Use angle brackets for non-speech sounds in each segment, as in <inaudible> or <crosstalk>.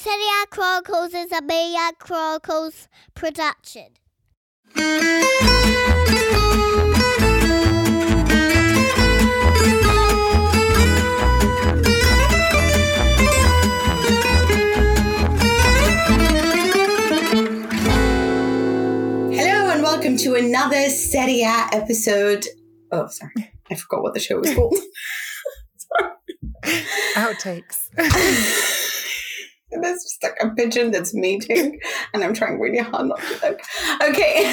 Serie A Chronicles is a Media Chronicles production. Hello and welcome to another Serie A episode. Oh, sorry. I forgot what the show was called. <laughs> Outtakes. <laughs> There's just like a pigeon that's mating, <laughs> and I'm trying really hard not to look. Okay.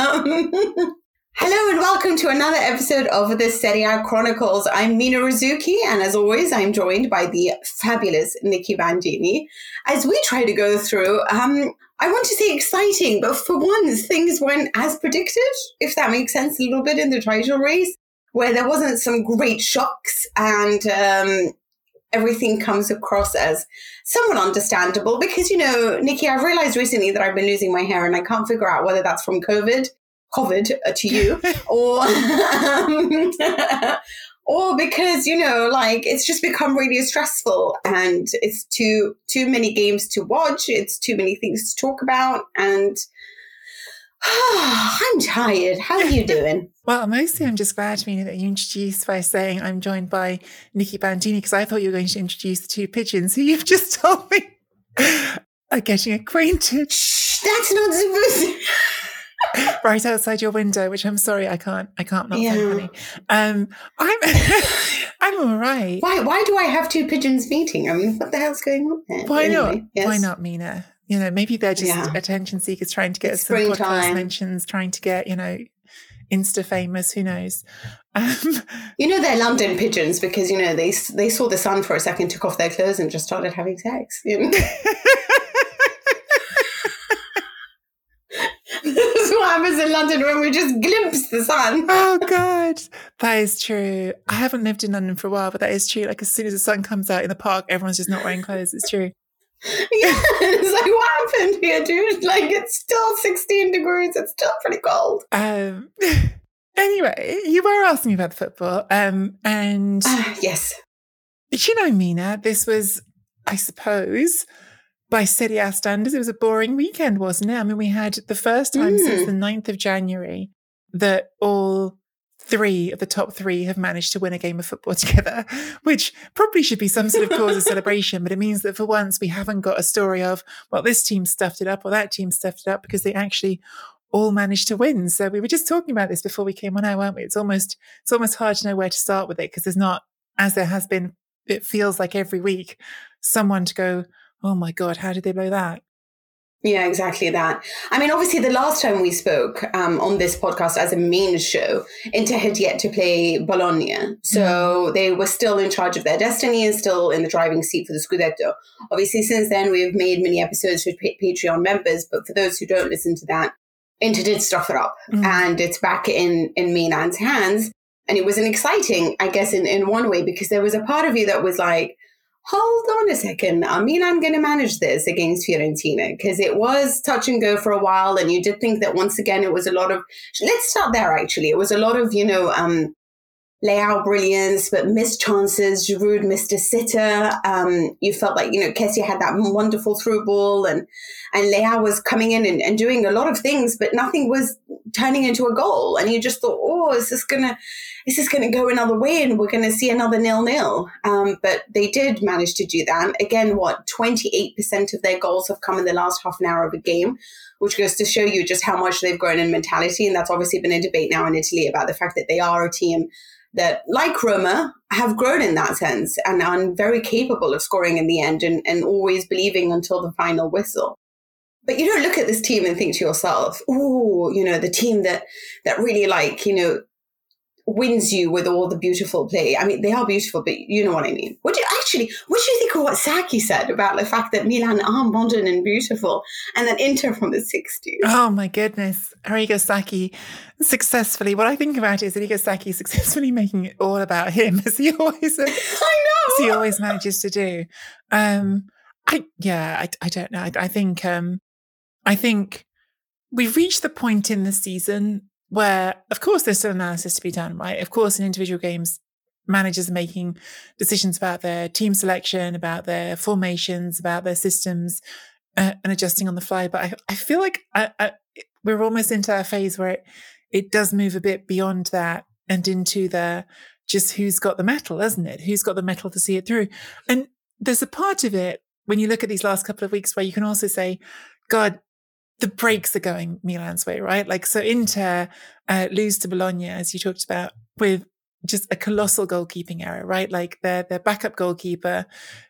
um, <laughs> hello and welcome to another episode of the Serie Chronicles. I'm Mina Rzouki, and as always, I'm joined by the fabulous Nicky Bandini. As we try to go through, um, I want to say exciting, but for once, things went as predicted, if that makes sense a little bit in the title race, where there wasn't some great shocks and um, everything comes across as somewhat understandable because you know nicky i've realized recently that i've been losing my hair and i can't figure out whether that's from covid covid uh, to you <laughs> or um, <laughs> or because you know like it's just become really stressful and it's too too many games to watch it's too many things to talk about and <sighs> I'm tired. How are you doing? <laughs> well, mostly I'm just glad, Mina, that you introduced by saying I'm joined by Nicky Bandini because I thought you were going to introduce the two pigeons who you've <laughs> just told me are getting acquainted. Shh, that's not supposed to. <laughs> right outside your window, which I'm sorry I can't I can't not yeah. funny. Um, I'm I'm all right. Why why do I have two pigeons meeting? I mean, what the hell's going on there? Why anyway, not? Yes. Why not, Mina? You know, maybe they're just yeah. attention seekers trying to get it's some podcast mentions, trying to get, you know, Insta famous. Who knows? <laughs> Um, you know, they're London pigeons because you know they they saw the sun for a second, took off their clothes, and just started having sex. You know? <laughs> this is what happens in London when we just glimpse the sun. <laughs> oh God, that is true. I haven't lived in London for a while, but that is true. Like as soon as the sun comes out in the park, everyone's just not wearing clothes. It's true. <laughs> Yeah, it's like what happened here, dude? Like it's still 16 degrees. It's still pretty cold. Um. <laughs> Anyway, you were asking me about the football, um, and uh, yes, you know, Mina, this was, I suppose, by Serie A standards, it was a boring weekend, wasn't it? I mean, we had the first time mm. since the 9th of January that all three of the top three have managed to win a game of football <laughs> together, which probably should be some sort of cause of celebration. But it means that for once we haven't got a story of, well, this team stuffed it up or that team stuffed it up because they actually all managed to win. So we were just talking about this before we came on air, weren't we? It's almost it's almost hard to know where to start with it because there's not, as there has been, it feels like every week, someone to go, oh my God, how did they blow that? Yeah, exactly that. I mean, obviously, the last time we spoke um, on this podcast as a main show, Inter had yet to play Bologna. So mm. they were still in charge of their destiny and still in the driving seat for the Scudetto. Obviously, since then, we've made many episodes for Patreon members. But for those who don't listen to that, Inter did stuff it up mm. and it's back in, in Milan's hands. And it was an exciting, I guess, in, in one way, because there was a part of you that was like, hold on a second. I mean, I'm going to manage this against Fiorentina because it was touch and go for a while. And you did think that once again, it was a lot of, let's start there actually. It was a lot of, you know, um, Leao brilliance, but missed chances. Giroud missed a sitter. Um, you felt like, you know, Kessie had that wonderful through ball and, and Leao was coming in and, and doing a lot of things, but nothing was turning into a goal. And you just thought, oh, is this to, is this to go another way and we're to see another nil nil? Um, but they did manage to do that. Again, what, 28% of their goals have come in the last half an hour of a game, which goes to show you just how much they've grown in mentality. And that's obviously been a debate now in Italy about the fact that they are a team that, like Roma, have grown in that sense and are very capable of scoring in the end and, and always believing until the final whistle. But you don't look at this team and think to yourself, oh, you know, the team that that really like, you know, wins you with all the beautiful play. I mean, they are beautiful, but you know what I mean. What do you actually, what do you think of what Sacchi said about the fact that Milan are modern and beautiful and that Inter from the 60s? Oh my goodness. Arrigo Sacchi successfully, what I think about is Arrigo Sacchi successfully <laughs> making it all about him as he always, <laughs> I know. As he always manages to do. Um, I, yeah, I, I don't know. I, I think, um, I think we've reached the point in the season where, of course, there's still analysis to be done, right? Of course, in individual games, managers are making decisions about their team selection, about their formations, about their systems, uh, and adjusting on the fly. But I, I feel like I, I, we're almost into a phase where it, it does move a bit beyond that and into the just who's got the mettle, isn't it? Who's got the mettle to see it through? And there's a part of it when you look at these last couple of weeks where you can also say, God, the breaks are going Milan's way, right? Like, so Inter uh, lose to Bologna, as you talked about, with just a colossal goalkeeping error, right? Like their their backup goalkeeper,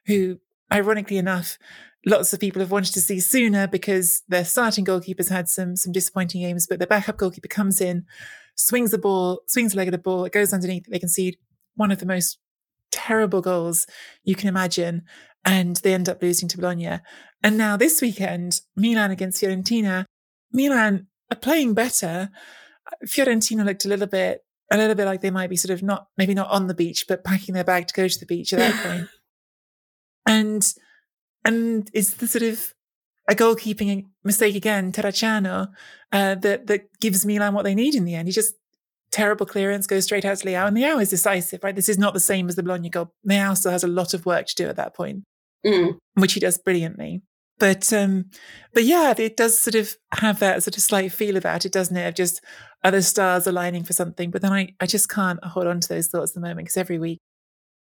who, ironically enough, lots of people have wanted to see sooner because their starting goalkeeper's had some some disappointing games, but their backup goalkeeper comes in, swings the ball, swings the leg of the ball, it goes underneath, they concede one of the most terrible goals you can imagine, and they end up losing to Bologna. And now this weekend, Milan against Fiorentina, Milan are playing better. Fiorentina looked a little bit, a little bit like they might be sort of not, maybe not on the beach, but packing their bag to go to the beach at that <laughs> point. And, and it's the sort of a goalkeeping mistake again, Terracciano, uh, that, that gives Milan what they need in the end. He just terrible clearance, goes straight out to Leao, and Leao is decisive, right? This is not the same as the Bologna goal. Leao still has a lot of work to do at that point, mm. which he does brilliantly. But um, but yeah, it does sort of have that sort of slight feel about it, doesn't it? Of just other stars aligning for something. But then I, I just can't hold on to those thoughts at the moment because every week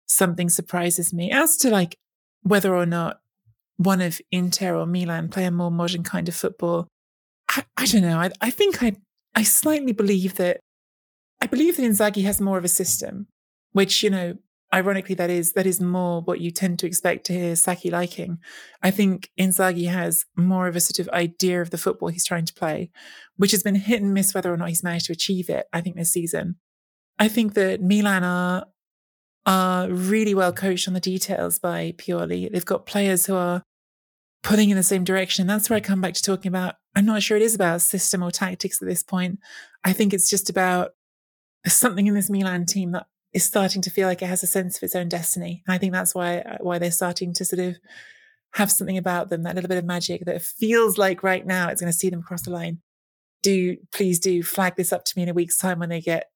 something surprises me. As to like whether or not one of Inter or Milan play a more modern kind of football, I, I don't know. I, I think I I slightly believe that I believe that Inzaghi has more of a system, which, you know, ironically, that is that is more what you tend to expect to hear Sacchi liking. I think Inzaghi has more of a sort of idea of the football he's trying to play, which has been hit and miss whether or not he's managed to achieve it, I think, this season. I think that Milan are are really well coached on the details by Pioli. They've got players who are pulling in the same direction. And that's where I come back to talking about I'm not sure it is about system or tactics at this point. I think it's just about there's something in this Milan team that is starting to feel like it has a sense of its own destiny. And I think that's why why they're starting to sort of have something about them, that little bit of magic that feels like right now it's going to see them across the line. Do please do flag this up to me in a week's time when they get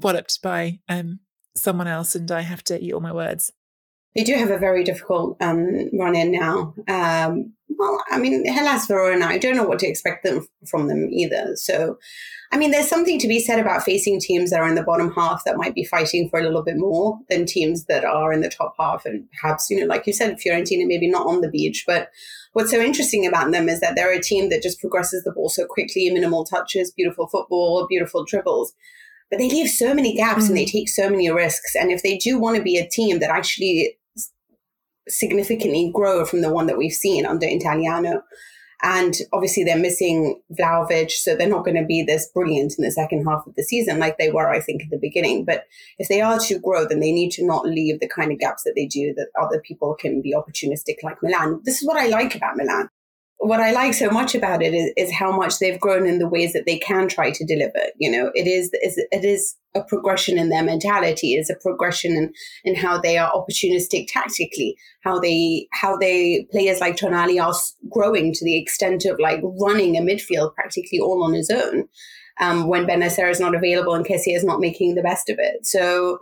walloped by um, someone else and I have to eat all my words. They do have a very difficult um, run in now. Um, well, I mean, Hellas Verona, I don't know what to expect them from them either. So I mean, there's something to be said about facing teams that are in the bottom half that might be fighting for a little bit more than teams that are in the top half. And perhaps, you know, like you said, Fiorentina maybe not on the beach. But what's so interesting about them is that they're a team that just progresses the ball so quickly, minimal touches, beautiful football, beautiful dribbles. But they leave so many gaps mm. and they take so many risks. And if they do want to be a team that actually significantly grow from the one that we've seen under Italiano, and obviously, they're missing Vlahovic, so they're not going to be this brilliant in the second half of the season like they were, I think, at the beginning. But if they are to grow, then they need to not leave the kind of gaps that they do that other people can be opportunistic like Milan. This is what I like about Milan. What I like so much about it is, is how much they've grown in the ways that they can try to deliver. You know, it is, it is a progression in their mentality, is a progression in, in how they are opportunistic tactically, how they how they players like Tonali are growing to the extent of like running a midfield practically all on his own. Um, when Bennacer is not available and Kessie is not making the best of it. So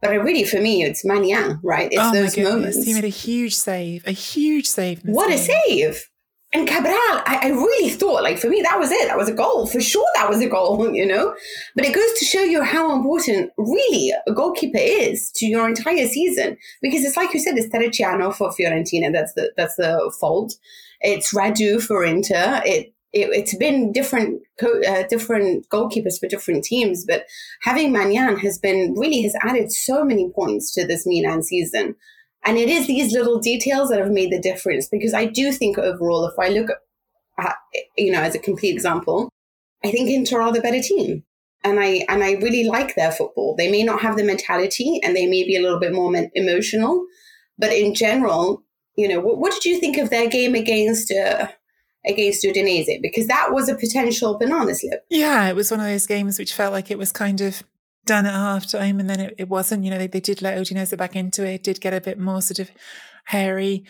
but really, for me, it's Maignan, right? It's oh those moments. He made a huge save, a huge save. What game. a save! And Cabral, I, I, really thought, like, for me, that was it. That was a goal. For sure, that was a goal, <laughs> you know? But it goes to show you how important, really, a goalkeeper is to your entire season. Because it's like you said, it's Terracciano for Fiorentina. That's the, that's the fault. It's Radu for Inter. It, it, has been different uh, different goalkeepers for different teams, but having Maignan has been really has added so many points to this Milan season. And it is these little details that have made the difference because I do think overall, if I look at, you know, as a complete example, I think Inter are the better team. And I, and I really like their football. They may not have the mentality and they may be a little bit more emotional, but in general, you know, what, what did you think of their game against, uh, against Udinese because that was a potential banana slip. Yeah, it was one of those games which felt like it was kind of done at half time and then it, it wasn't. You know, they, they did let Udinese back into it, did get a bit more sort of hairy.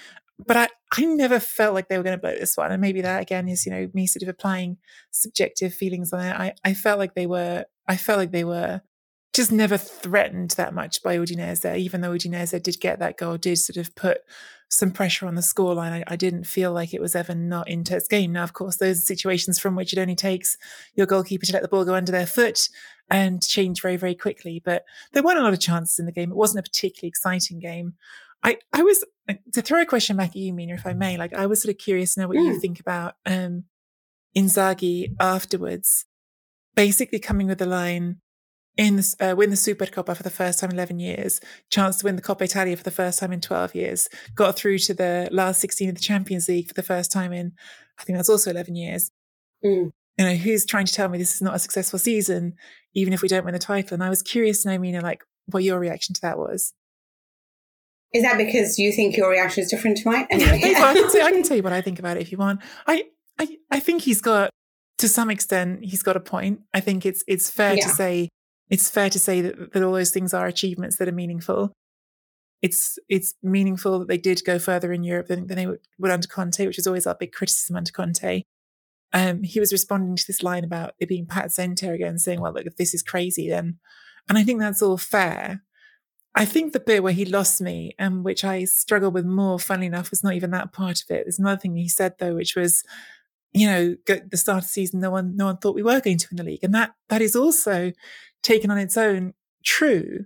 But I, I never felt like they were going to blow this one. And maybe that again is, you know, me sort of applying subjective feelings on it. I, I felt like they were, I felt like they were just never threatened that much by Udinese, even though Udinese did get that goal, did sort of put some pressure on the scoreline. I, I didn't feel like it was ever not Inter's game. Now, of course, those are situations from which it only takes your goalkeeper to let the ball go under their foot and change very, very quickly. But there weren't a lot of chances in the game. It wasn't a particularly exciting game. I, I was to throw a question back at you, Mina, if I may. Like I was sort of curious to know what mm. you think about um, Inzaghi afterwards, basically coming with the line, in the, uh, win the Supercoppa for the first time in 11 years, chance to win the Coppa Italia for the first time in 12 years, got through to the last 16 of the Champions League for the first time in, I think that's also 11 years. Mm. You know, who's trying to tell me this is not a successful season, even if we don't win the title? And I was curious to know, Mina, like what your reaction to that was. Is that because you think your reaction is different to mine? Anyway. <laughs> I, can say, I can tell you what I think about it if you want. I, I, I think he's got, to some extent, he's got a point. I think it's it's fair yeah. to say it's fair to say that, that all those things are achievements that are meaningful. It's it's meaningful that they did go further in Europe than, than they would, would under Conte, which is always our big criticism under Conte. Um, he was responding to this line about it being pazienza again, saying, "Well, look, if this is crazy, then," and I think that's all fair. I think the bit where he lost me, and which I struggled with more, funnily enough, was not even that part of it. There's another thing he said though, which was, you know, the start of the season, no one, no one thought we were going to win the league, and that that is also taken on its own true.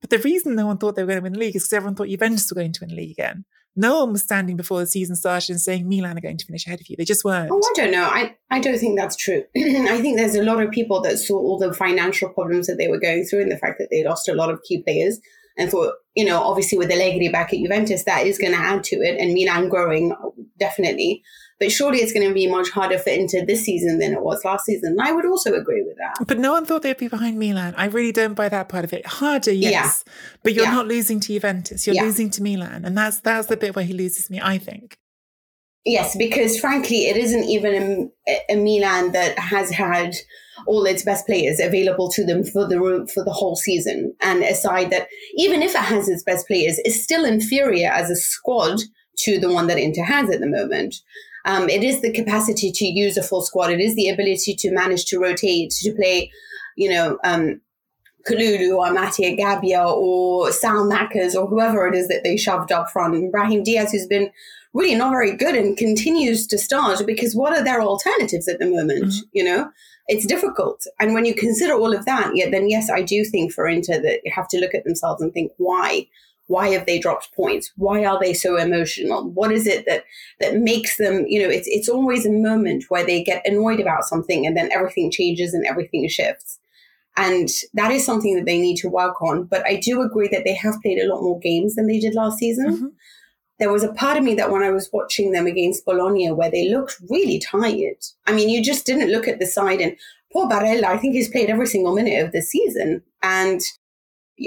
But the reason no one thought they were going to win the league is because everyone thought Juventus were going to win the league again. No one was standing before the season started and saying Milan are going to finish ahead of you. They just weren't. Oh, I don't know. I, I don't think that's true. <clears throat> I think there's a lot of people that saw all the financial problems that they were going through and the fact that they lost a lot of key players and thought, you know, obviously with Allegri back at Juventus, that is going to add to it and Milan growing, definitely. But surely it's going to be much harder for Inter this season than it was last season. I would also agree with that. But no one thought they'd be behind Milan. I really don't buy that part of it. Harder, yes. Yeah. But you're yeah. not losing to Juventus. You're yeah. losing to Milan. And that's that's the bit where he loses me, I think. Yes, because frankly, it isn't even a, a Milan that has had all its best players available to them for the for the whole season, and a side that even if it has its best players, is still inferior as a squad to the one that Inter has at the moment. Um, it is the capacity to use a full squad. It is the ability to manage to rotate, to play, you know, um, Kalulu or Mattia Gabbia or Saelemaekers or whoever it is that they shoved up front. Brahim Diaz, who's been really not very good and continues to start because what are their alternatives at the moment? Mm-hmm. You know, it's difficult. And when you consider all of that, yeah, then yes, I do think for Inter that you have to look at themselves and think, why? why have they dropped points why are they so emotional what is it that that makes them you know it's it's always a moment where they get annoyed about something and then everything changes and everything shifts and that is something that they need to work on but i do agree that they have played a lot more games than they did last season mm-hmm. There was a part of me that when i was watching them against bologna where they looked really tired i mean you just didn't look at the side and poor barella i think he's played every single minute of the season and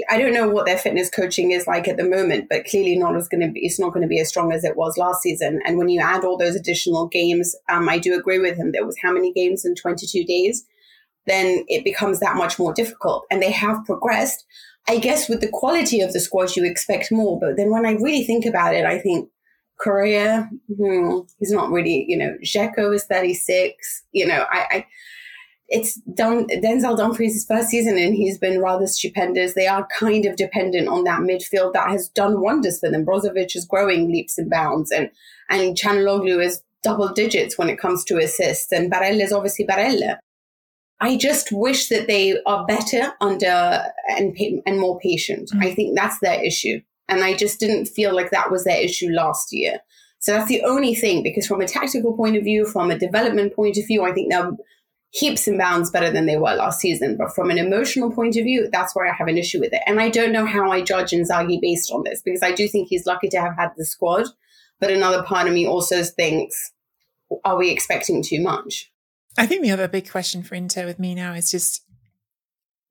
I don't know what their fitness coaching is like at the moment, but clearly not as going to be. It's not going to be as strong as it was last season. And when you add all those additional games, um, I do agree with him. There was how many games in 22 days? Then it becomes that much more difficult. And they have progressed. I guess with the quality of the squad, you expect more. But then when I really think about it, I think Correa, hmm, he's not really. You know, Dzeko is 36. You know, I, I it's Dun- Denzel Dumfries' first season and he's been rather stupendous. They are kind of dependent on that midfield that has done wonders for them. Brozovic is growing leaps and bounds and, and Calhanoglu is double digits when it comes to assists and Barella is obviously Barella. I just wish that they are better under and, and more patient. Mm-hmm. I think that's their issue. And I just didn't feel like that was their issue last year. So that's the only thing, because from a tactical point of view, from a development point of view, I think they're heaps and bounds better than they were last season. But from an emotional point of view, that's where I have an issue with it. And I don't know how I judge Inzaghi based on this because I do think he's lucky to have had the squad. But another part of me also thinks, are we expecting too much? I think the other big question for Inter with me now is just,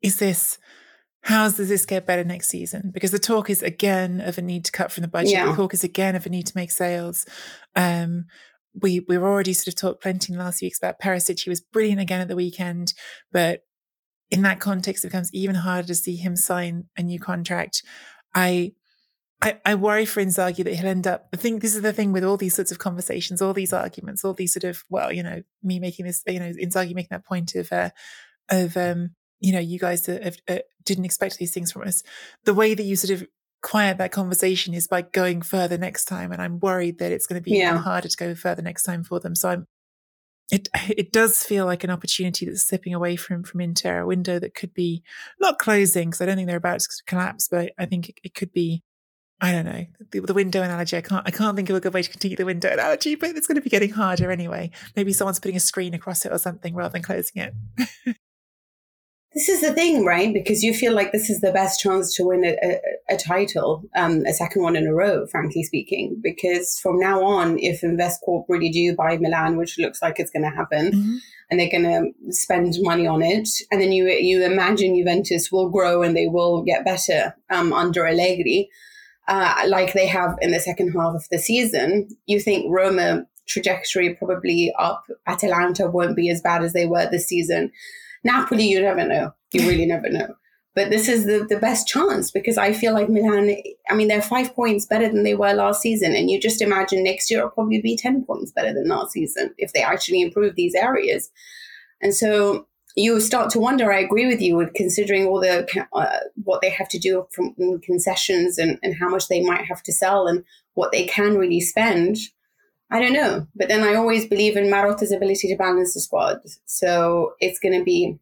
is this, how does this get better next season? Because the talk is again of a need to cut from the budget. Yeah. The talk is again of a need to make sales. Um, we we were already sort of talked plenty in the last weeks about Perisic. He was brilliant again at the weekend, but in that context, it becomes even harder to see him sign a new contract. I I, I worry for Inzaghi that he'll end up. I think this is the thing with all these sorts of conversations, all these arguments, all these sort of well, you know, me making this, you know, Inzaghi making that point of uh, of um, you know, you guys have, uh, didn't expect these things from us. The way that you sort of quiet that conversation is by going further next time. And I'm worried that it's going to be yeah. harder to go further next time for them. So I'm, it it does feel like an opportunity that's slipping away from from Inter, a window that could be not closing because I don't think they're about to collapse, but I think it, it could be. I don't know the, the, window analogy. I can't. I can't think of a good way to continue the window analogy, but it's going to be getting harder anyway. Maybe someone's putting a screen across it or something rather than closing it. <laughs> This is the thing, right? Because you feel like this is the best chance to win a, a, a title, um, a second one in a row, frankly speaking. Because from now on, if Investcorp really do buy Milan, which looks like it's going to happen, mm-hmm. and they're going to spend money on it, and then you you imagine Juventus will grow and they will get better um, under Allegri, uh, like they have in the second half of the season. You think Roma trajectory probably up. Atalanta won't be as bad as they were this season. Napoli, you never know. You really never know. But this is the, the best chance because I feel like Milan, I mean, they're five points better than they were last season. And you just imagine next year it'll probably be 10 points better than last season if they actually improve these areas. And so you start to wonder, I agree with you, with considering all the, uh, what they have to do from concessions and, and how much they might have to sell and what they can really spend. I don't know. But then I always believe in Marotta's ability to balance the squad. So it's going to be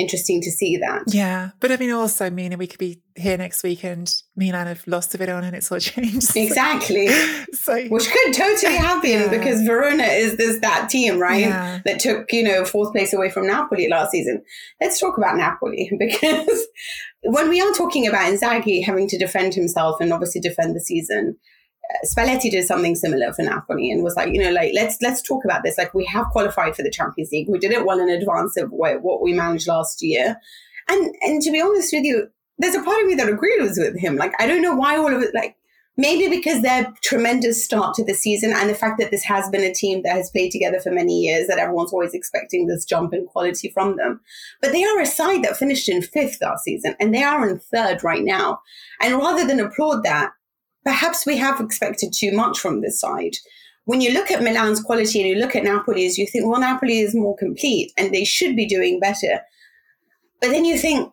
interesting to see that. Yeah. But I mean, also, Mina, we could be here next week and Milan have lost a bit on and it's all <laughs> changed. Exactly. <laughs> so, Which could totally <laughs> happen yeah. because Verona is this that team, right? Yeah. That took, you know, fourth place away from Napoli last season. Let's talk about Napoli because when we are talking about Inzaghi having to defend himself and obviously defend the season, Spalletti did something similar for Napoli and was like, you know, like let's let's talk about this. Like we have qualified for the Champions League. We did it well in advance of what, what we managed last year. And and to be honest with you, there's a part of me that agrees with him. Like I don't know why all of it. Like maybe because their tremendous start to the season and the fact that this has been a team that has played together for many years, that everyone's always expecting this jump in quality from them. But they are a side that finished in fifth last season and they are in third right now. And rather than applaud that, perhaps we have expected too much from this side. When you look at Milan's quality and you look at Napoli's, you think, well, Napoli is more complete and they should be doing better. But then you think,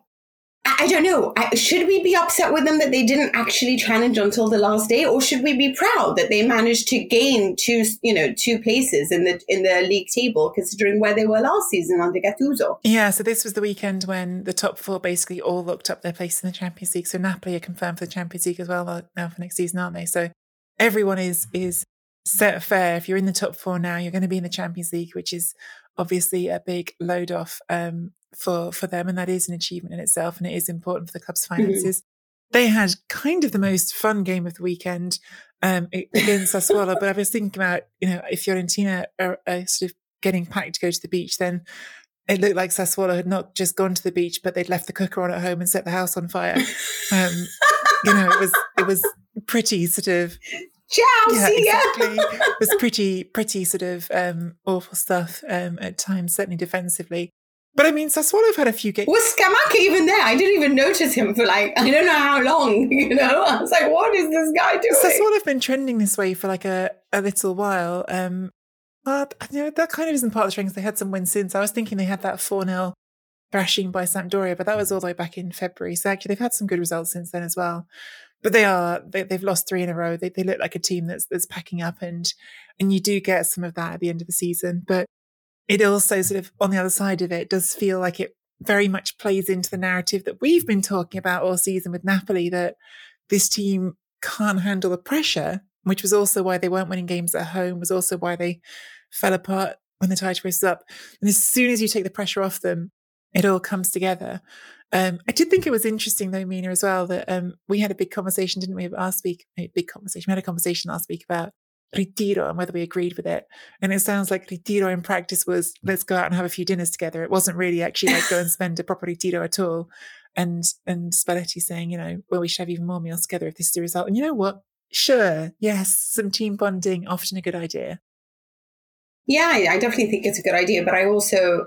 I don't know. Should we be upset with them that they didn't actually challenge until the last day, or should we be proud that they managed to gain two, you know, two places in the in the league table, considering where they were last season under Gattuso? Yeah. So this was the weekend when the top four basically all looked up their place in the Champions League. So Napoli are confirmed for the Champions League as well now for next season, aren't they? So everyone is is set fair. If you're in the top four now, you're going to be in the Champions League, which is obviously a big load off um, for for them, and that is an achievement in itself, and it is important for the club's mm-hmm. finances. Mm-hmm. They had kind of the most fun game of the weekend um, against Sassuolo, but I was thinking about you know if Fiorentina are, are sort of getting packed to go to the beach, then it looked like Sassuolo had not just gone to the beach, but they'd left the cooker on at home and set the house on fire. Um, you know, it was it was pretty sort of <laughs> Ciao, yeah, see ya. exactly. it was <laughs> pretty pretty sort of um, awful stuff um, at times, certainly defensively. But I mean, Sassuolo have had a few games. Was Scamacca even there? I didn't even notice him for like I don't know how long. <laughs> You know, I was like, what is this guy doing? Sassuolo have been trending this way for like a, a little while. Um, but you know, that kind of isn't part of the strengths. They had some wins since. I was thinking they had that 4 0 thrashing by Sampdoria, but that was all the way back in February. So actually, they've had some good results since then as well. But they are they, have lost three in a row. They, they look like a team that's that's packing up, and and you do get some of that at the end of the season. But it also sort of on the other side of it does feel like it very much plays into the narrative that we've been talking about all season with Napoli that this team can't handle the pressure, which was also why they weren't winning games at home, was also why they fell apart when the title race was up. And as soon as you take the pressure off them, it all comes together. Um, I did think it was interesting though, Mina, as well, that um, we had a big conversation, didn't we, last week? A big conversation. We had a conversation last week about Ritiro and whether we agreed with it. And it sounds like Ritiro in practice was let's go out and have a few dinners together. It wasn't really actually like go and spend a proper Ritiro at all. And and Spalletti saying, you know, well, we should have even more meals together if this is the result. And you know what? Sure, yes, some team bonding, often a good idea. Yeah, I definitely think it's a good idea, but I also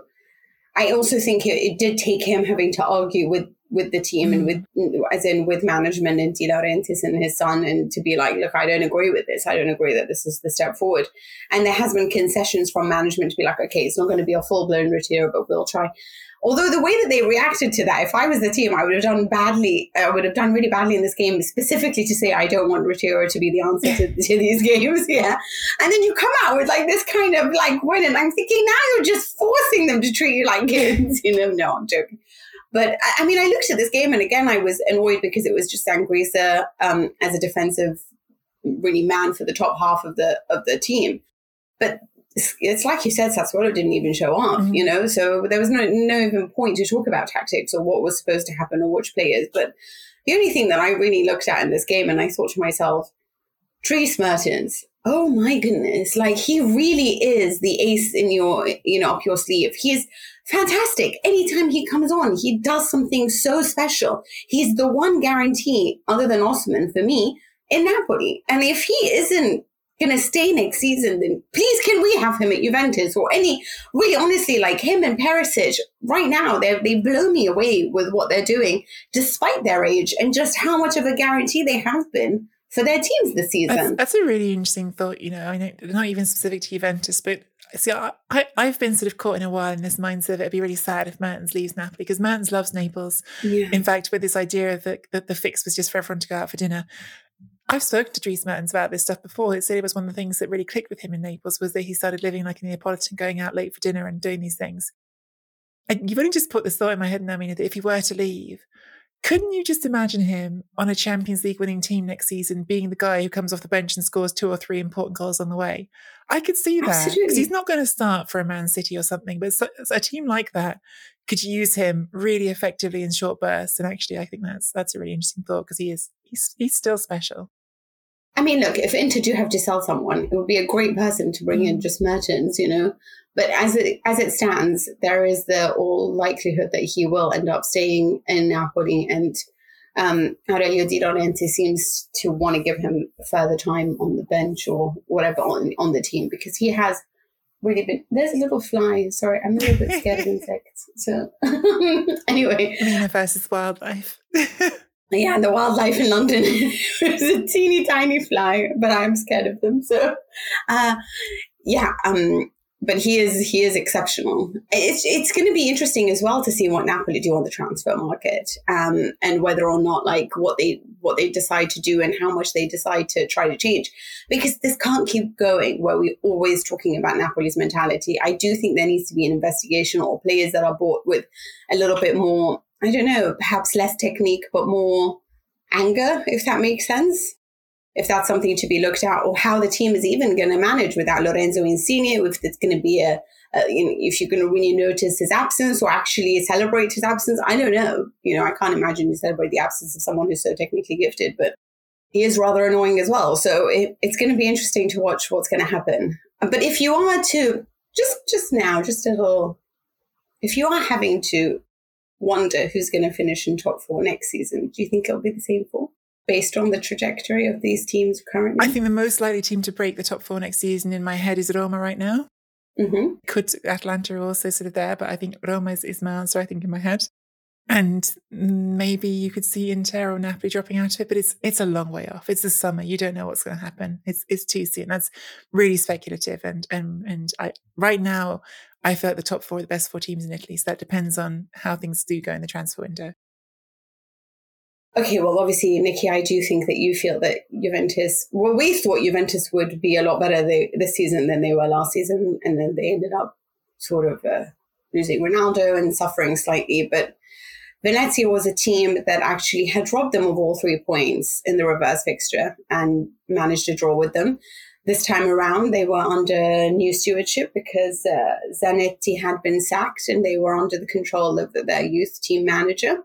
I also think it, it did take him having to argue with with the team mm. and with as in with management and De Laurentiis and his son and to be like look i don't agree with this. I don't agree that this is the step forward. And there has been concessions from management to be like okay it's not going to be a full-blown ritiro but we'll try. Although the way that they reacted to that if i was the team i would have done badly i would have done really badly in this game specifically to say i don't want ritiro to be the answer to, <laughs> to these games yeah. And then you come out with like this kind of like win and i'm thinking now you're just forcing them to treat you like kids <laughs> you know? No i'm joking but I mean, I looked at this game and again, I was annoyed because it was just Sangrisa um, as a defensive really man for the top half of the of the team. But it's, it's like you said, Sassuolo didn't even show up, mm-hmm. you know, so there was no no even point to talk about tactics or what was supposed to happen or which players. But the only thing that I really looked at in this game, and I thought to myself, Dries Mertens, oh my goodness, like he really is the ace in your, you know, up your sleeve. He's fantastic. Anytime he comes on, he does something so special. He's the one guarantee, other than Osimhen for me, in Napoli. And if he isn't going to stay next season, then please can we have him at Juventus or any, really honestly, like him and Perisic right now, they they blow me away with what they're doing, despite their age and just how much of a guarantee they have been for their teams this season. That's, that's a really interesting thought. You know, I know not even specific to Juventus, but see, I, I, have been sort of caught in a while in this mindset that it'd be really sad if Mertens leaves Napoli because Mertens loves Naples. Yeah. In fact, with this idea that, that the fix was just for everyone to go out for dinner. I've spoken to Dries Mertens about this stuff before. He said it was one of the things that really clicked with him in Naples was that he started living like a Neapolitan, going out late for dinner and doing these things. And you've only just put this thought in my head now, Mina, that if he were to leave, couldn't you just imagine him on a Champions League winning team next season being the guy who comes off the bench and scores two or three important goals on the way? I could see that because he's not going to start for a Man City or something, but a team like that could use him really effectively in short bursts. And actually, I think that's that's a really interesting thought because he is he's he's still special. I mean, look, if Inter do have to sell someone, it would be a great person to bring in mm. just Mertens, you know. But as it as it stands, there is the all likelihood that he will end up staying in Napoli, and um, Aurelio De Laurentiis seems to want to give him further time on the bench or whatever on on the team because he has really been. There's a little fly. Sorry, I'm a little bit scared of insects. So <laughs> anyway, Mina versus wildlife. <laughs> yeah, the wildlife in London <laughs> is a teeny tiny fly, but I'm scared of them. So, uh, yeah, um, but he is he is exceptional. It's it's going to be interesting as well to see what Napoli do on the transfer market, um, and whether or not like what they what they decide to do and how much they decide to try to change, because this can't keep going where we're always talking about Napoli's mentality. I do think there needs to be an investigation or players that are bought with a little bit more, I don't know, perhaps less technique but more anger, if that makes sense if that's something to be looked at, or how the team is even going to manage without Lorenzo Insigne, if it's going to be a, a, you know, if you're going to really notice his absence or actually celebrate his absence. I don't know. You know, I can't imagine you celebrate the absence of someone who's so technically gifted, but he is rather annoying as well. So it, it's going to be interesting to watch what's going to happen. But if you are to just just now, just a little if you are having to wonder who's going to finish in top four next season, do you think it'll be the same four? Based on the trajectory of these teams currently, I think the most likely team to break the top four next season in my head is Roma right now. Mm-hmm. Could Atalanta also sort of there, but I think Roma is, is my answer, I think, in my head. And maybe you could see Inter or Napoli dropping out of it, but it's it's a long way off. It's the summer. You don't know what's going to happen. It's it's too soon. That's really speculative. And and and I right now I feel like the top four are the best four teams in Italy. So that depends on how things do go in the transfer window. Okay, well, obviously, Nicky, I do think that you feel that Juventus, well, we thought Juventus would be a lot better this season than they were last season, and then they ended up sort of uh, losing Ronaldo and suffering slightly. But Venezia was a team that actually had robbed them of all three points in the reverse fixture and managed to draw with them. This time around, they were under new stewardship because uh, Zanetti had been sacked and they were under the control of their youth team manager.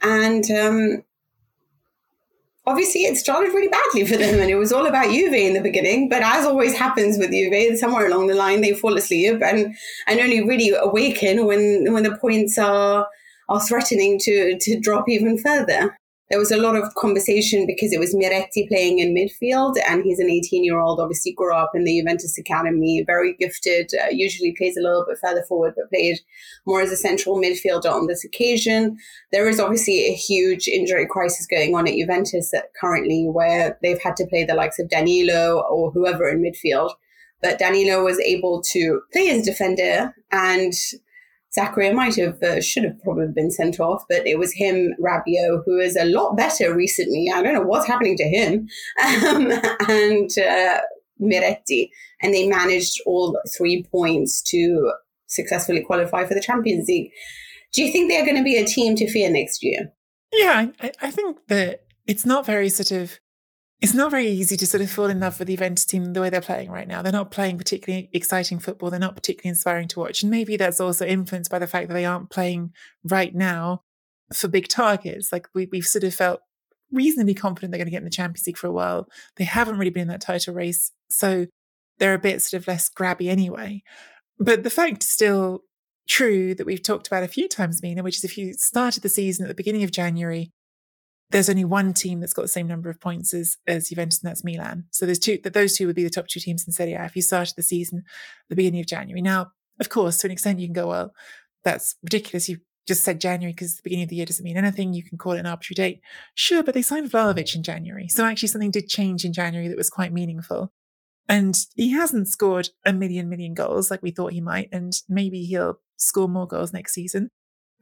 And um, obviously it started really badly for them and it was all about Juve in the beginning. But as always happens with Juve, somewhere along the line they fall asleep and, and only really awaken when when the points are are threatening to to drop even further there was a lot of conversation because it was Miretti playing in midfield, and he's an 18 year old, obviously grew up in the Juventus Academy, very gifted, uh, usually plays a little bit further forward, but played more as a central midfielder on this occasion. There is obviously a huge injury crisis going on at Juventus currently, where they've had to play the likes of Danilo or whoever in midfield. But Danilo was able to play as a defender and Zakaria might have uh, should have probably been sent off, but it was him, Rabiot, who is a lot better recently. I don't know what's happening to him, <laughs> um, and uh, Miretti, and they managed all three points to successfully qualify for the Champions League. Do you think they're going to be a team to fear next year? Yeah, I, I think that it's not very sort of it's not very easy to sort of fall in love with the Juventus team the way they're playing right now. They're not playing particularly exciting football. They're not particularly inspiring to watch. And maybe that's also influenced by the fact that they aren't playing right now for big targets. Like we, we've sort of felt reasonably confident they're going to get in the Champions League for a while. They haven't really been in that title race. So they're a bit sort of less grabby anyway. But the fact is still true that we've talked about a few times, Mina, which is if you started the season at the beginning of January there's only one team that's got the same number of points as, as Juventus, and that's Milan. So there's two that those two would be the top two teams in Serie A if you started the season at the beginning of January. Now, of course, to an extent, you can go, well, that's ridiculous. You just said January because the beginning of the year doesn't mean anything. You can call it an arbitrary date. Sure, but they signed Vlahovic in January. So actually something did change in January that was quite meaningful. And he hasn't scored a million, million goals like we thought he might. And maybe he'll score more goals next season.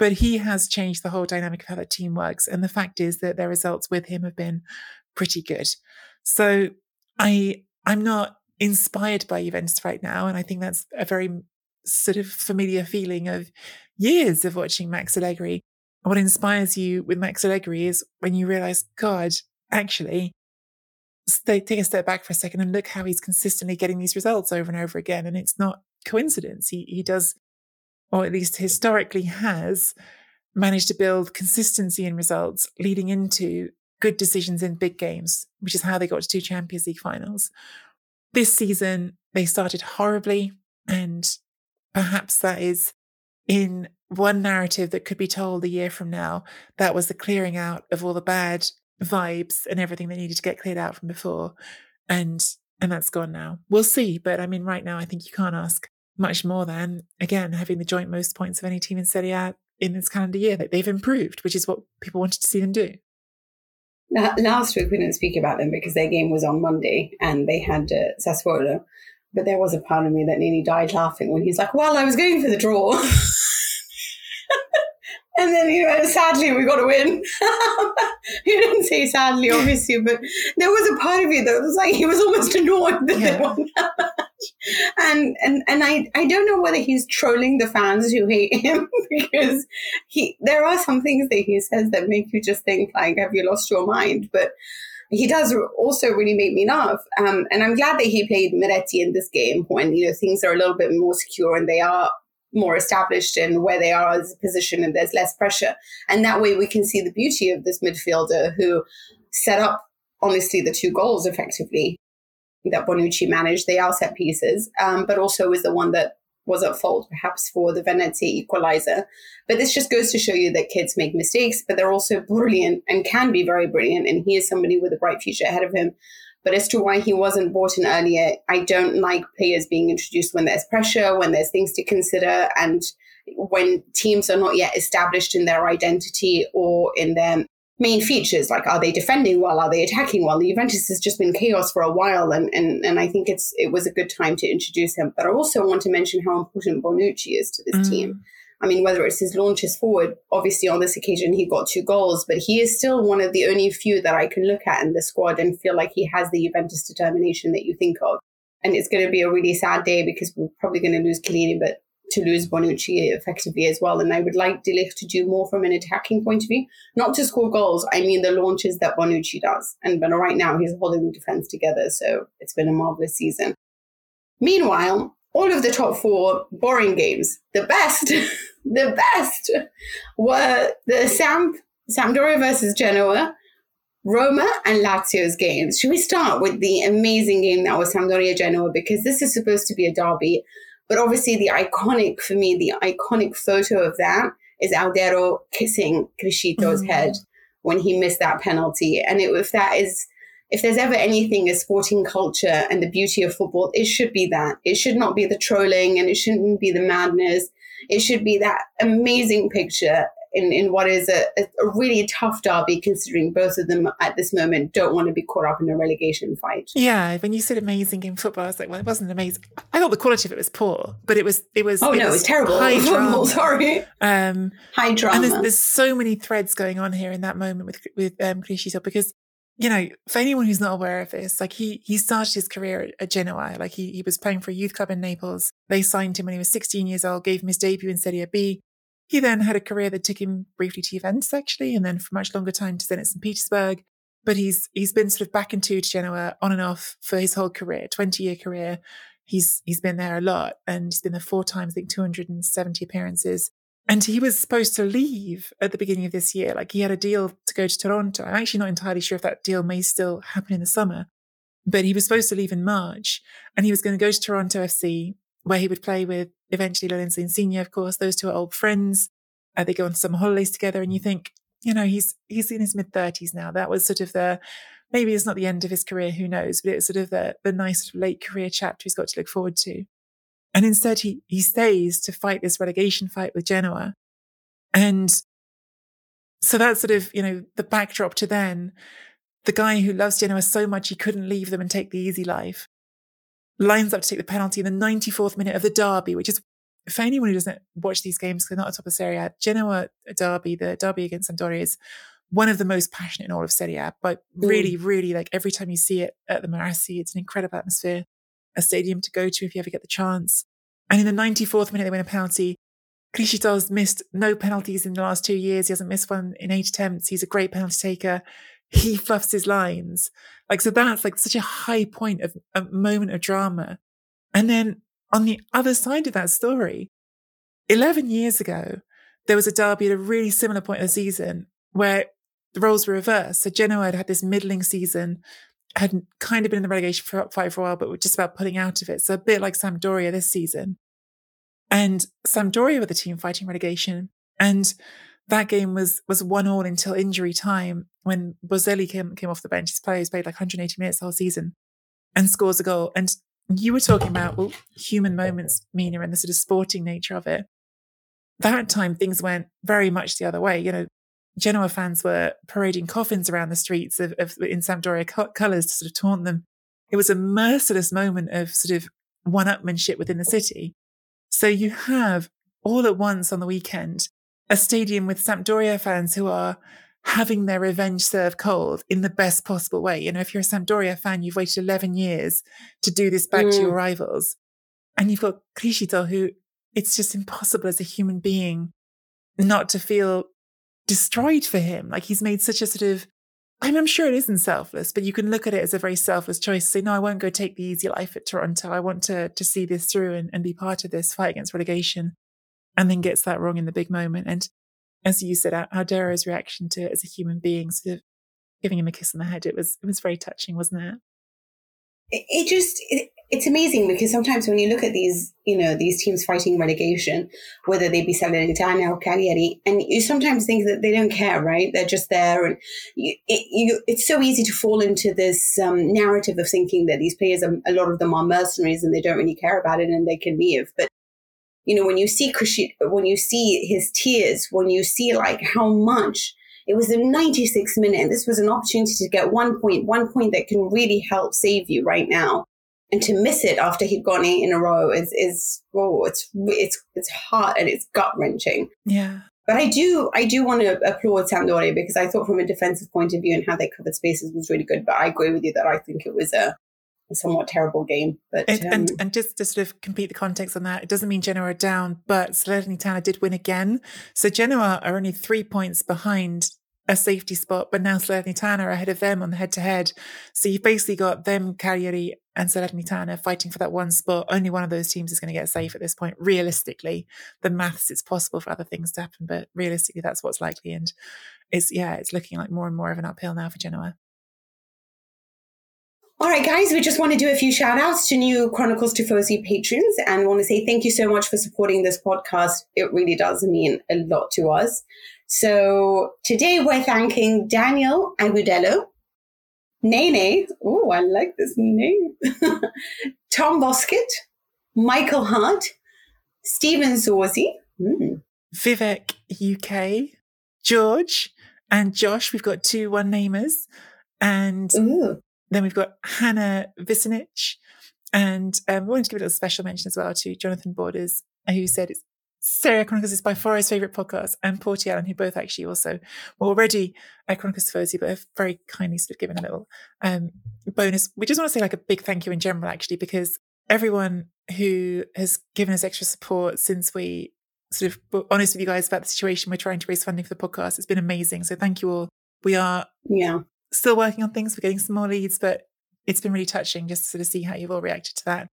But he has changed the whole dynamic of how that team works. And the fact is that their results with him have been pretty good. So I I'm not inspired by Juventus right now. And I think that's a very sort of familiar feeling of years of watching Max Allegri. What inspires you with Max Allegri is when you realize, God, actually, take a step back for a second and look how he's consistently getting these results over and over again. And it's not coincidence. He, he does or at least historically has, managed to build consistency in results leading into good decisions in big games, which is how they got to two Champions League finals. This season, they started horribly, and perhaps that is in one narrative that could be told a year from now. That was the clearing out of all the bad vibes and everything that needed to get cleared out from before. And and that's gone now. We'll see. But I mean, right now, I think you can't ask much more than, again, having the joint most points of any team in Serie A in this calendar year. That they've improved, which is what people wanted to see them do. Last week we didn't speak about them because their game was on Monday and they had uh, Sassuolo. But there was a part of me that nearly died laughing when he's like, "Well, I was going for the draw." <laughs> And then, you know, sadly, we got to win. <laughs> he didn't say sadly, obviously, but there was a part of you that was like, he was almost <laughs> annoyed that yeah. they won that. And, and, and I, I don't know whether he's trolling the fans who hate him <laughs> because he, there are some things that he says that make you just think, like, have you lost your mind? But he does also really make me laugh. Um, and I'm glad that he played Miretti in this game when, you know, things are a little bit more secure and they are more established in where they are as a position and there's less pressure. And that way we can see the beauty of this midfielder who set up, honestly, the two goals effectively that Bonucci managed. They are set pieces, um, but also was the one that was at fault, perhaps for the Venezia equalizer. But this just goes to show you that kids make mistakes, but they're also brilliant and can be very brilliant. And he is somebody with a bright future ahead of him. But as to why he wasn't brought in earlier, I don't like players being introduced when there's pressure, when there's things to consider, and when teams are not yet established in their identity or in their main features like are they defending well? Are they attacking well? The juventus has just been chaos for a while and, and and i think it's it was a good time to introduce him. But i also want to mention how important bonucci is to this mm. team i mean whether it's his launches forward obviously on this occasion he got two goals but he is still one of the only few that i can look at in the squad and feel like he has the juventus determination that you think of and it's going to be a really sad day because we're probably going to lose Chiellini, but to lose Bonucci effectively as well. And I would like De to do more from an attacking point of view, not to score goals. I mean the launches that Bonucci does. And but right now he's holding the defense together, so it's been a marvelous season. Meanwhile, all of the top four boring games, the best, <laughs> the best were the Sam Sampdoria versus Genoa, Roma and Lazio's games. Should we start with the amazing game that was Sampdoria Genoa because this is supposed to be a derby. But obviously, the iconic, for me, the iconic photo of that is Audero kissing Criscito's mm-hmm. head when he missed that penalty. And it, if that is, if there's ever anything a sporting culture and the beauty of football, it should be that. It should not be the trolling and it shouldn't be the madness. It should be that amazing picture in, in what is a, a really tough derby, considering both of them at this moment don't want to be caught up in a relegation fight. Yeah, when you said amazing in football, I was like, well, it wasn't amazing. I thought the quality of it was poor, but it was it was. Oh it no, was it was terrible. High <laughs> drama. Sorry. Um, high drama. And there's, there's, so many threads going on here in that moment with with um, Criscito because you know, for anyone who's not aware of this, like he he started his career at Genoa. Like he he was playing for a youth club in Naples. They signed him when he was 16 years old, gave him his debut in Serie B. He then had a career that took him briefly to Juventus, actually, and then for much longer time to Zenit St. Petersburg. But he's he's been sort of back into Genoa on and off for his whole career, 20 year career. He's he's been there a lot and he's been there four times, I think 270 appearances. And he was supposed to leave at the beginning of this year. Like he had a deal to go to Toronto. I'm actually not entirely sure if that deal may still happen in the summer, but he was supposed to leave in March and he was going to go to Toronto FC where he would play with eventually Lorenzo Insigne, of course. Those two are old friends. Uh, they go on some holidays together, and you think, you know, he's he's in his mid thirties now. That was sort of the maybe it's not the end of his career, who knows? But it's sort of the the nice late career chapter he's got to look forward to. And instead, he he stays to fight this relegation fight with Genoa, and so that's sort of you know the backdrop to then. The guy who loves Genoa so much he couldn't leave them and take the easy life lines up to take the penalty in the 94th minute of the derby, which is for anyone who doesn't watch these games, because they're not atop of Serie A, Genoa derby, the derby against Sampdoria is one of the most passionate in all of Serie A. But really, mm. really, like every time you see it at the Marassi, it's an incredible atmosphere, a stadium to go to if you ever get the chance. And in the 94th minute, they win a penalty. Criscito's missed no penalties in the last two years. He hasn't missed one in eight attempts. He's a great penalty taker he <laughs> fluffs his lines. Like, so that's like such a high point of a moment of drama. And then on the other side of that story, 11 years ago, there was a derby at a really similar point of the season where the roles were reversed. So Genoa had had this middling season, had kind of been in the relegation fight for a while, but were just about pulling out of it. So a bit like Sampdoria this season. And Sampdoria were the team fighting relegation. And that game was was one all until injury time when Boselli came came off the bench. His players played like 180 minutes the whole season and scores a goal. And you were talking about well, human moments, Mina, and the sort of sporting nature of it. That time things went very much the other way. You know, Genoa fans were parading coffins around the streets of, of in Sampdoria co- colours to sort of taunt them. It was a merciless moment of sort of one-upmanship within the city. So you have all at once on the weekend a stadium with Sampdoria fans who are having their revenge served cold in the best possible way. You know, if you're a Sampdoria fan, you've waited 11 years to do this back mm. to your rivals. And you've got Criscito, who it's just impossible as a human being not to feel destroyed for him. Like he's made such a sort of, I mean, I'm sure it isn't selfless, but you can look at it as a very selfless choice. Say, no, I won't go take the easy life at Toronto. I want to, to see this through and, and be part of this fight against relegation and then gets that wrong in the big moment. And as you said, Audero's reaction to it as a human being, sort of giving him a kiss on the head, it was it was very touching, wasn't it? It, it just, it, it's amazing because sometimes when you look at these, you know, these teams fighting relegation, whether they be Salernitana or Cagliari, and you sometimes think that they don't care, right? They're just there, and you, it, you, it's so easy to fall into this um, narrative of thinking that these players, are, a lot of them are mercenaries and they don't really care about it and they can leave. But you know, when you see when you see his tears, when you see like how much it was the 96th minute, and this was an opportunity to get one point, one point that can really help save you right now and to miss it after he'd gone eight in a row is is oh it's it's it's hot and it's gut wrenching. Yeah. But I do I do want to applaud Sampdoria because I thought from a defensive point of view and how they covered spaces was really good. But I agree with you that I think it was a, a somewhat terrible game. But and, um, and, and just to sort of complete the context on that, it doesn't mean Genoa are down, but Salernitana did win again. So Genoa are only three points behind a safety spot, but now Salernitana are ahead of them on the head to head. So you've basically got them, Cagliari and Salernitana fighting for that one spot. Only one of those teams is going to get safe at this point. Realistically, the maths, it's possible for other things to happen, but realistically, that's what's likely. And it's, yeah, it's looking like more and more of an uphill now for Genoa. All right, guys, we just want to do a few shout outs to new Chronicles to Tifosi patrons and want to say thank you so much for supporting this podcast. It really does mean a lot to us. So today we're thanking Daniel Agudelo, Nene, oh, I like this name, <laughs> Tom Boskett, Michael Hart, Stephen Zorzi, mm. Vivek UK, George, and Josh. We've got two one namers. And Ooh. Then we've got Hannah Visinich. And um, we wanted to give a little special mention as well to Jonathan Borders, who said it's Serie A Chronicles is by far his favourite podcast, and Porty Allen, who both actually also were already at Chronicles Tifosi, but have very kindly sort of given a little um, bonus. We just want to say like a big thank you in general, actually, because everyone who has given us extra support since we sort of were honest with you guys about the situation we're trying to raise funding for the podcast, it's been amazing. So thank you all. We are yeah still working on things. We're getting some more leads, but it's been really touching just to sort of see how you've all reacted to that.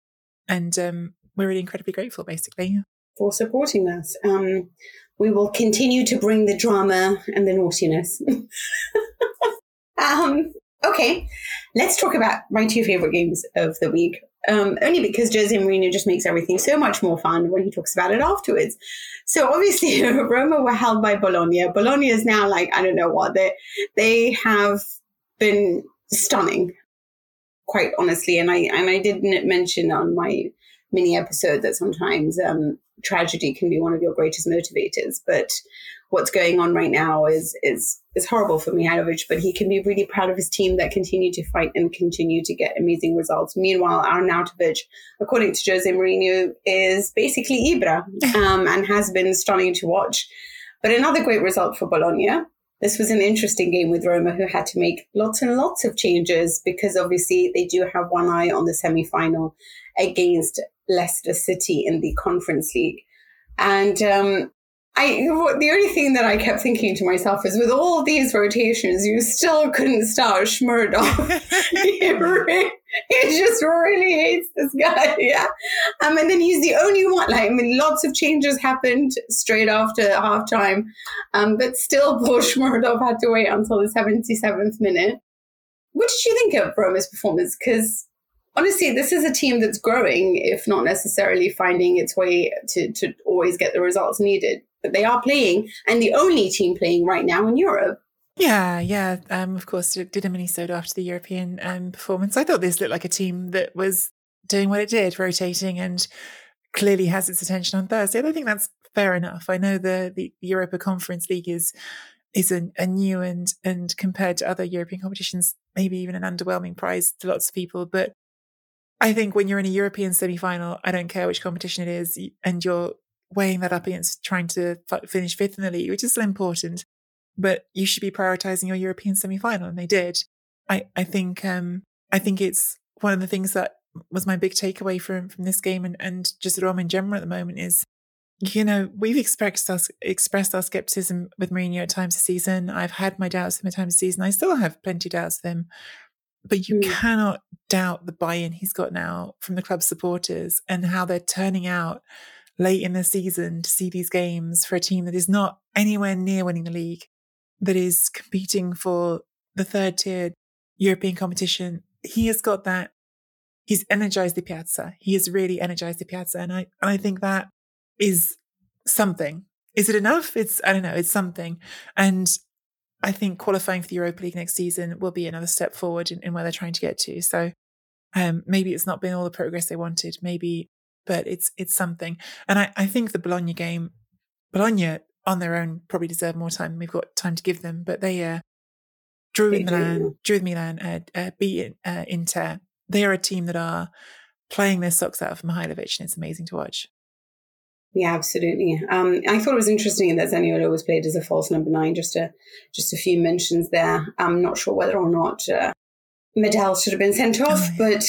And um, we're really incredibly grateful, basically for supporting us. Um, we will continue to bring the drama and the naughtiness. <laughs> um, okay, let's talk about my two favorite games of the week. Um, only because Jose Mourinho just makes everything so much more fun when he talks about it afterwards. So obviously, <laughs> Roma were held by Bologna. Bologna is now like I don't know what they they have been stunning, quite honestly. And I and I didn't mention on my mini episode that sometimes um, tragedy can be one of your greatest motivators. But what's going on right now is is is horrible for Mihajlovic, but he can be really proud of his team that continue to fight and continue to get amazing results. Meanwhile, Arnautovic, according to Jose Mourinho, is basically Ibra <laughs> um, and has been stunning to watch. But another great result for Bologna. This was an interesting game with Roma, who had to make lots and lots of changes because obviously they do have one eye on the semi final against Leicester City in the Conference League. And um, I, the only thing that I kept thinking to myself is, with all these rotations, you still couldn't start Shomurodov. <laughs> he, just really hates this guy, <laughs> yeah. Um, and then he's the only one. Like, I mean, lots of changes happened straight after halftime, um, but still, poor <laughs> Shomurodov had to wait until the seventy seventh minute. What did you think of Roma's performance? Because honestly, this is a team that's growing, if not necessarily finding its way to, to always get the results needed. But they are playing, and the only team playing right now in Europe. Yeah, yeah. Um, of course, did a mini-sode after the European um, performance. I thought this looked like a team that was doing what it did, rotating, and clearly has its attention on Thursday. I think that's fair enough. I know the the Europa Conference League is is a, a, new and and compared to other European competitions, maybe even an underwhelming prize to lots of people. But I think when you're in a European semi final, I don't care which competition it is, and you're weighing that up against trying to f- finish fifth in the league, which is still important, but you should be prioritizing your European semi final, and they did. I, I think um, I think it's one of the things that was my big takeaway from from this game and, and just Rome in general at the moment is, you know, we've expressed us expressed our skepticism with Mourinho at times this season. I've had my doubts with him at times this season. I still have plenty of doubts with him but you mm. cannot doubt the buy-in he's got now from the club supporters and how they're turning out late in the season to see these games for a team that is not anywhere near winning the league, that is competing for the third tier European competition. He has got that he's energized the piazza. He has really energized the piazza. And I, and I think that is something. Is it enough? It's, I don't know, it's something. And I think qualifying for the Europa League next season will be another step forward in, in where they're trying to get to. So um, maybe it's not been all the progress they wanted, maybe, but it's it's something. And I, I think the Bologna game, Bologna on their own probably deserve more time. We've got time to give them, but they uh, drew in Milan, drew with Milan, uh, uh, beat uh, Inter. They are a team that are playing their socks out of Mihajlovic, and it's amazing to watch. Yeah, absolutely. Um, I thought it was interesting that Zaniolo was played as a false number nine. Just a just a few mentions there. I'm not sure whether or not uh, Medel should have been sent off, oh, but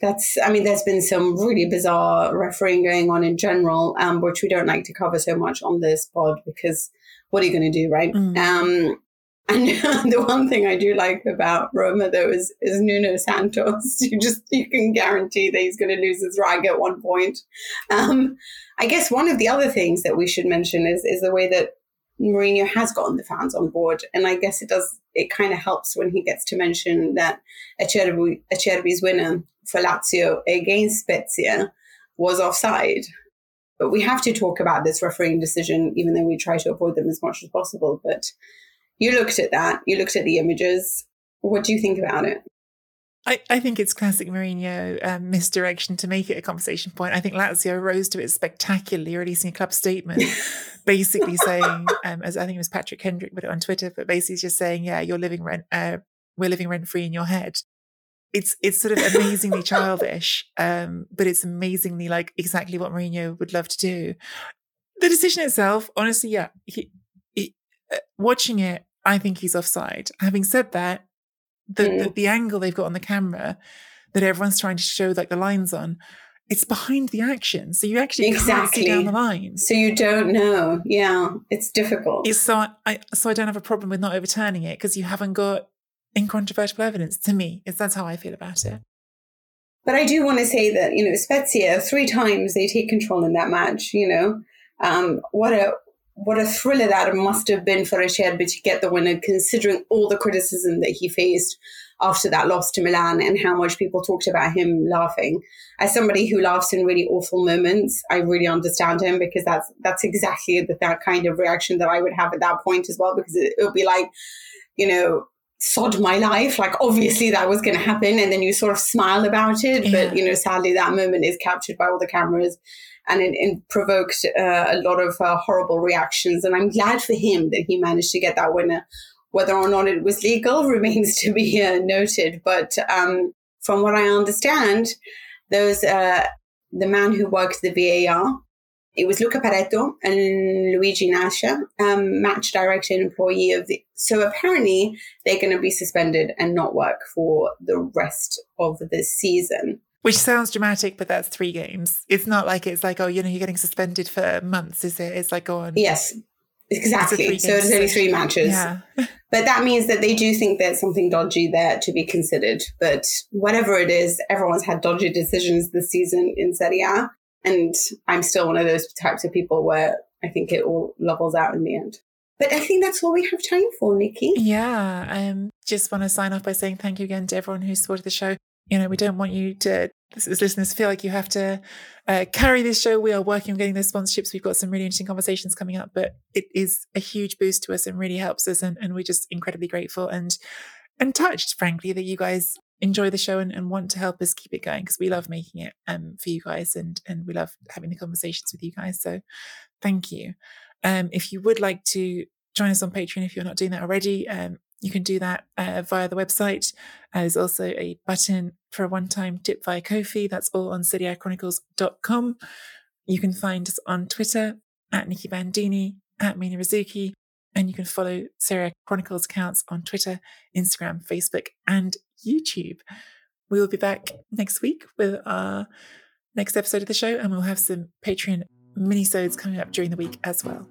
that's. I mean, there's been some really bizarre refereeing going on in general, um, which we don't like to cover so much on this pod because what are you going to do, right? Mm. Um, and <laughs> the one thing I do like about Roma though is, is Nuno Santos. <laughs> You just you can guarantee that he's going to lose his rag at one point. Um, I guess one of the other things that we should mention is is the way that Mourinho has gotten the fans on board, and I guess it does. It kind of helps when he gets to mention that Acerbi, Acerbi's winner for Lazio against Spezia was offside. But we have to talk about this refereeing decision, even though we try to avoid them as much as possible. But you looked at that, you looked at the images. What do you think about it? I, I think it's classic Mourinho um, misdirection to make it a conversation point. I think Lazio rose to it spectacularly, releasing a club statement, <laughs> basically saying, um, as I think it was Patrick Hendrick put it on Twitter, but basically just saying, "Yeah, you're living rent, uh, we're living rent free in your head." It's it's sort of amazingly <laughs> childish, um, but it's amazingly like exactly what Mourinho would love to do. The decision itself, honestly, yeah, he, he, uh, watching it, I think he's offside. Having said that, the, mm. the, the angle they've got on the camera that everyone's trying to show like the lines on it's behind the action. So you actually exactly. can't see down the line so you don't know. Yeah it's difficult. It's so i so i don't have a problem with not overturning it because you haven't got incontrovertible evidence to me. It's that's how i feel about it. But i do want to say that you know spezia three times they take control in that match you know? Um, what a what a thriller that must have been for Acerbi to get the winner, considering all the criticism that he faced after that loss to Milan and how much people talked about him laughing. As somebody who laughs in really awful moments, I really understand him because that's that's exactly the, that kind of reaction that I would have at that point as well. Because it, it would be like, you know, sod my life. Like obviously that was going to happen, and then you sort of smile about it. Yeah. But you know, sadly, that moment is captured by all the cameras and it, it provoked uh, a lot of uh, horrible reactions. And I'm glad for him that he managed to get that winner. Whether or not it was legal <laughs> remains to be uh, noted. But um, from what I understand, those uh, the man who worked the VAR, it was Luca Pairetto and Luigi Nasca, um, match director and employee of the. So apparently they're going to be suspended and not work for the rest of the season. Which sounds dramatic, but that's three games. It's not like it's like, oh, you know, you're getting suspended for months, is it? It's like, go on. Yes, exactly. So it's only three matches. Yeah. <laughs> but that means that they do think there's something dodgy there to be considered. But whatever it is, everyone's had dodgy decisions this season in Serie A. And I'm still one of those types of people where I think it all levels out in the end. But I think that's all we have time for, Nicky. Yeah. I um, just want to sign off by saying thank you again to everyone who supported the show you know, we don't want you to, as listeners, feel like you have to uh, carry this show. We are working on getting those sponsorships. We've got some really interesting conversations coming up, but it is a huge boost to us and really helps us. And, and we're just incredibly grateful and and touched, frankly, that you guys enjoy the show and, and want to help us keep it going because we love making it um, for you guys and and we love having the conversations with you guys. So thank you. Um, if you would like to join us on Patreon, if you're not doing that already, um, you can do that uh, via the website. Uh, there's also a button for a one time tip via Ko-fi. That's all on seriechronicles.com. You can find us on Twitter at Nicky Bandini, at Mina Rzouki, and you can follow Serie A Chronicles accounts on Twitter, Instagram, Facebook, and YouTube. We will be back next week with our next episode of the show, and we'll have some Patreon mini-sodes coming up during the week as well.